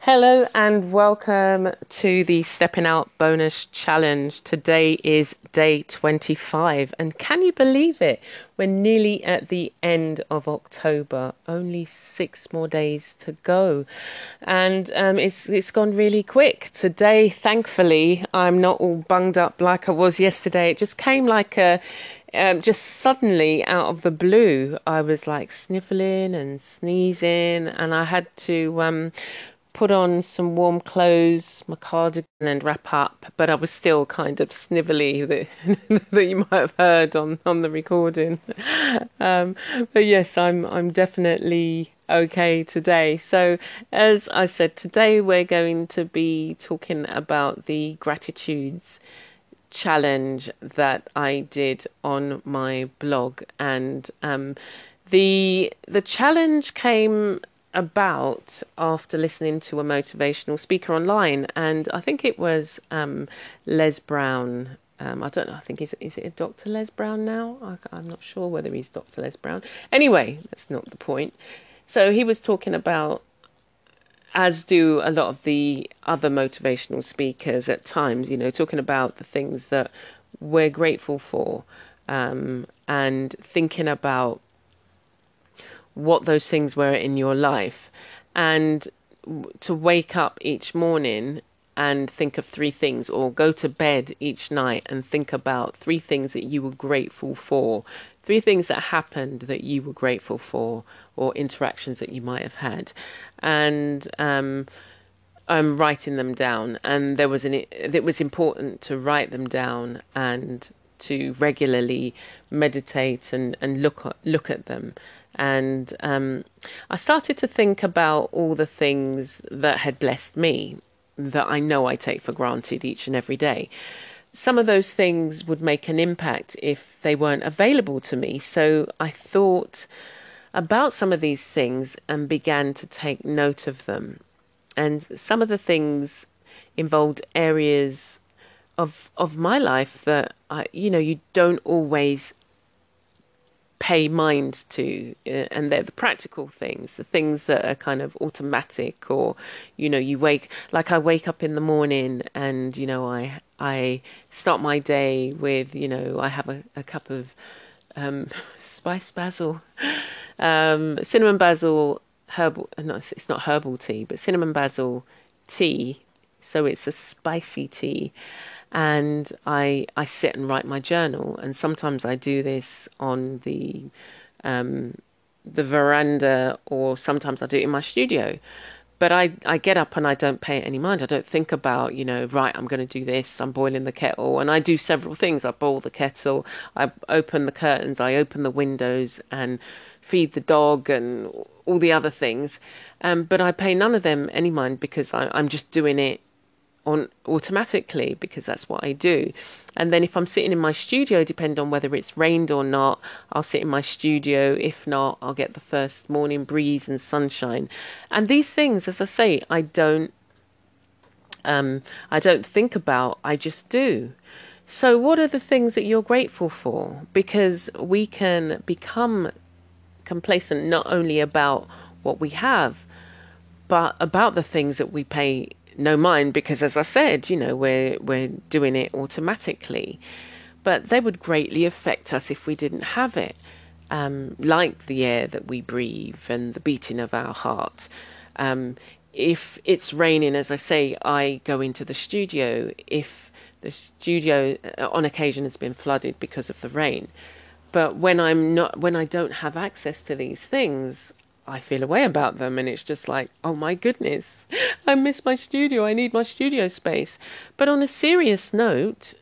Hello and welcome to the Stepping Out Bonus Challenge. Today is day 25, and can you believe it? We're nearly at the end of October, only six more days to go, and um, it's it's gone really quick. Today, thankfully, I'm not all bunged up like I was yesterday. It just came like a um, just suddenly out of the blue, I was like sniffling and sneezing, and I had to um, put on some warm clothes, my cardigan, and wrap up. But I was still kind of snivelly that that you might have heard on on the recording. Um, but yes, I'm I'm definitely okay today. So as I said, today we're going to be talking about the gratitudes challenge that I did on my blog and um, the the challenge came about after listening to a motivational speaker online, and I think it was um, Les Brown. Um, I don't know. I think is is it Dr. Les Brown now? I, I'm not sure whether he's Dr. Les Brown. Anyway, that's not the point. So he was talking about, as do a lot of the other motivational speakers at times. You know, talking about the things that we're grateful for, um, and thinking about what those things were in your life. And to wake up each morning and think of three things or go to bed each night and think about three things that you were grateful for three things that happened that you were grateful for or interactions that you might have had. And um, I'm writing them down and there was an it was important to write them down and to regularly meditate and, and look at, look at them and um, I started to think about all the things that had blessed me that I know I take for granted each and every day. Some of those things would make an impact if they weren't available to me. So I thought about some of these things and began to take note of them. And some of the things involved areas of of my life that I, you know, you don't always pay mind to uh, and they're the practical things the things that are kind of automatic or you know you wake like I wake up in the morning and you know I I start my day with you know I have a, a cup of um, spice basil um, cinnamon basil herbal no it's not herbal tea but cinnamon basil tea. So it's a spicy tea and I I sit and write my journal. And sometimes I do this on the um, the veranda, or sometimes I do it in my studio. But I, I get up and I don't pay any mind. I don't think about, you know, right, I'm going to do this. I'm boiling the kettle. And I do several things. I boil the kettle, I open the curtains, I open the windows and feed the dog and all the other things. Um, but I pay none of them any mind because I, I'm just doing it on automatically because that's what I do. And then if I'm sitting in my studio, depend on whether it's rained or not, I'll sit in my studio. If not, I'll get the first morning breeze and sunshine. And these things, as I say, I don't um, I don't think about, I just do. So, what are the things that you're grateful for? Because we can become complacent not only about what we have, but about the things that we pay no mind because, as I said, you know, we're we're doing it automatically. But they would greatly affect us if we didn't have it, um, like the air that we breathe and the beating of our heart. Um, if it's raining, as I say, I go into the studio. If the studio uh, on occasion has been flooded because of the rain, but when I'm not, when I don't have access to these things, I feel a way about them, and it's just like, oh my goodness, I miss my studio. I need my studio space. But on a serious note,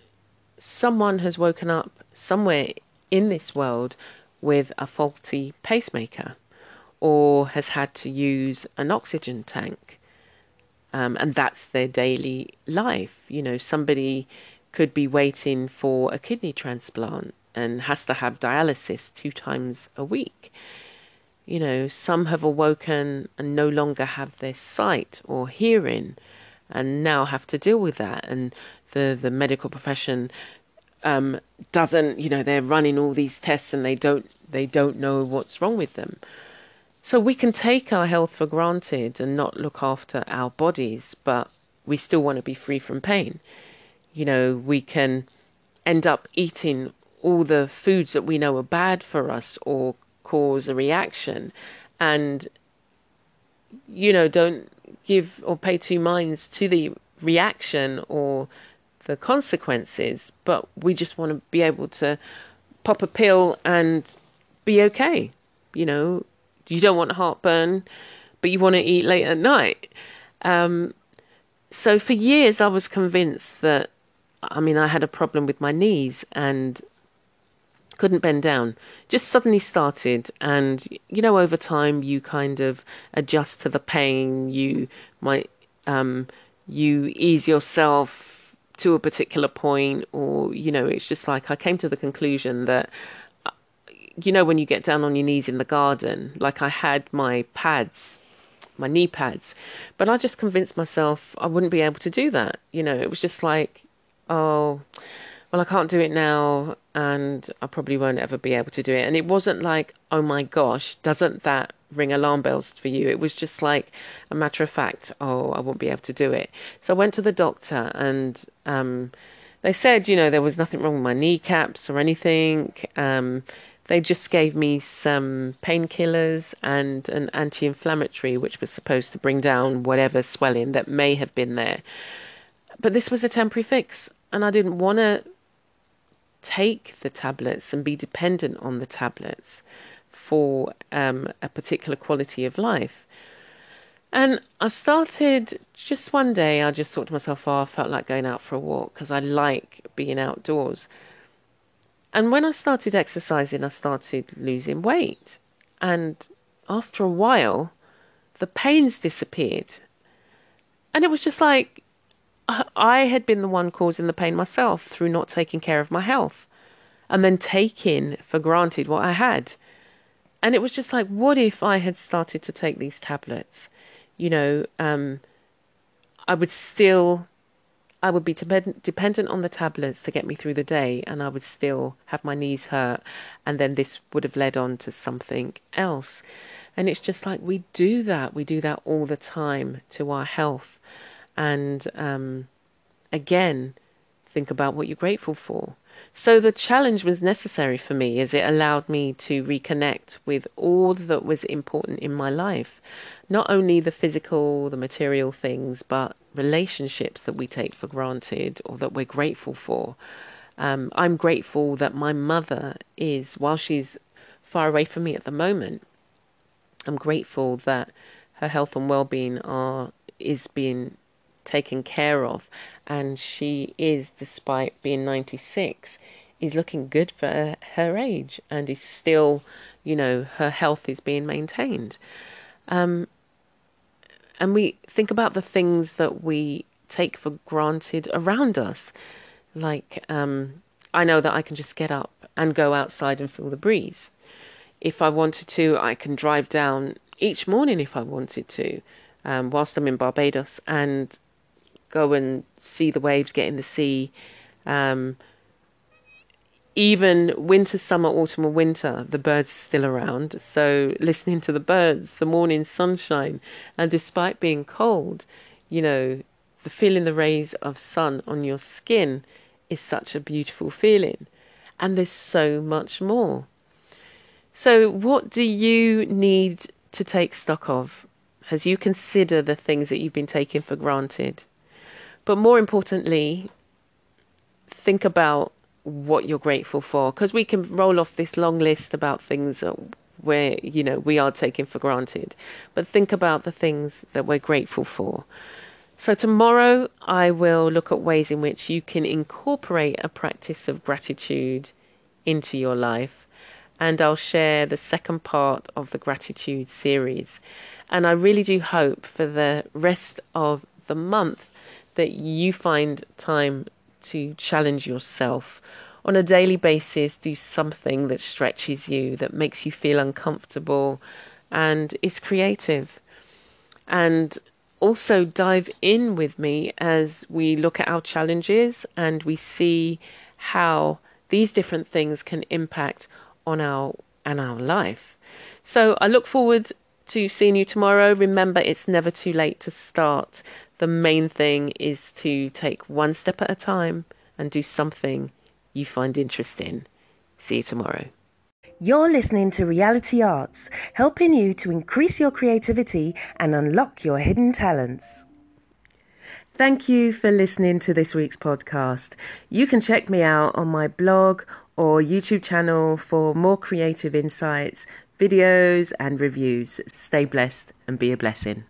someone has woken up somewhere in this world with a faulty pacemaker or has had to use an oxygen tank. um, and that's their daily life. You know, somebody could be waiting for a kidney transplant and has to have dialysis two times a week. You know, some have awoken and no longer have their sight or hearing and now have to deal with that. And the, the medical profession um, doesn't, you know, they're running all these tests and they don't they don't know what's wrong with them. So we can take our health for granted and not look after our bodies, but we still want to be free from pain. You know, we can end up eating all the foods that we know are bad for us or cause a reaction. And you know don't give or pay two minds to the reaction or the consequences but we just want to be able to pop a pill and be okay. You know you don't want heartburn but you want to eat late at night. Um, so for years i was convinced that i mean i had a problem with my knees and couldn't bend down. Just suddenly started, and you know, over time, you kind of adjust to the pain. You might um, you ease yourself to a particular point, or you know, it's just like I came to the conclusion that you know when you get down on your knees in the garden, like I had my pads my knee pads. But I just convinced myself I wouldn't be able to do that. You know, it was just like, oh, well, I can't do it now, and I probably won't ever be able to do it. And it wasn't like, oh my gosh, doesn't that ring alarm bells for you? It was just like a matter of fact, oh, I won't be able to do it. So I went to the doctor, and um, they said, you know, there was nothing wrong with my kneecaps or anything. Um, they just gave me some painkillers and an anti inflammatory, which was supposed to bring down whatever swelling that may have been there. But this was a temporary fix, and I didn't want to take the tablets and be dependent on the tablets for um, a particular quality of life. And I started just one day, I just thought to myself, oh, I felt like going out for a walk because I like being outdoors. And when I started exercising, I started losing weight. And after a while, the pains disappeared. And it was just like, I had been the one causing the pain myself through not taking care of my health and then taking for granted what I had. And it was just like, what if I had started to take these tablets? You know, um, I would still, I would be depend- dependent on the tablets to get me through the day, and I would still have my knees hurt, and then this would have led on to something else. And it's just like we do that. We do that all the time to our health. And um, again, think about what you're grateful for. So the challenge was necessary for me as it allowed me to reconnect with all that was important in my life. Not only the physical, the material things, but relationships that we take for granted or that we're grateful for. Um, I'm grateful that my mother is, while she's far away from me at the moment, I'm grateful that her health and well-being are is being taken care of, and she is, despite being 96, is looking good for her age and is still, you know, her health is being maintained. Um, and we think about the things that we take for granted around us. Like, um, I know that I can just get up and go outside and feel the breeze. If I wanted to, I can drive down each morning if I wanted to, um, whilst I'm in Barbados, and go and see the waves get in the sea. Um, even winter, summer, autumn, or winter, the birds are still around. So listening to the birds, the morning sunshine, and despite being cold, you know, the feeling the rays of sun on your skin is such a beautiful feeling. And there's so much more. So, what do you need to take stock of as you consider the things that you've been taking for granted? But more importantly, think about what you're grateful for. Because we can roll off this long list about things where you know we are taking for granted. But think about the things that we're grateful for. So tomorrow i will look at ways in which you can incorporate a practice of gratitude into your life. And i'll share the second part of the gratitude series. And i really do hope for the rest of the month that you find time to challenge yourself on a daily basis, do something that stretches you, that makes you feel uncomfortable, and is creative. And also dive in with me as we look at our challenges and we see how these different things can impact on our and our life. So I look forward to seeing you tomorrow. Remember, it's never too late to start. The main thing is to take one step at a time and do something you find interesting. See you tomorrow. You're listening to Reality Arts, helping you to increase your creativity and unlock your hidden talents. Thank you for listening to this week's podcast. You can check me out on my blog or YouTube channel for more creative insights, videos, and reviews. Stay blessed and be a blessing.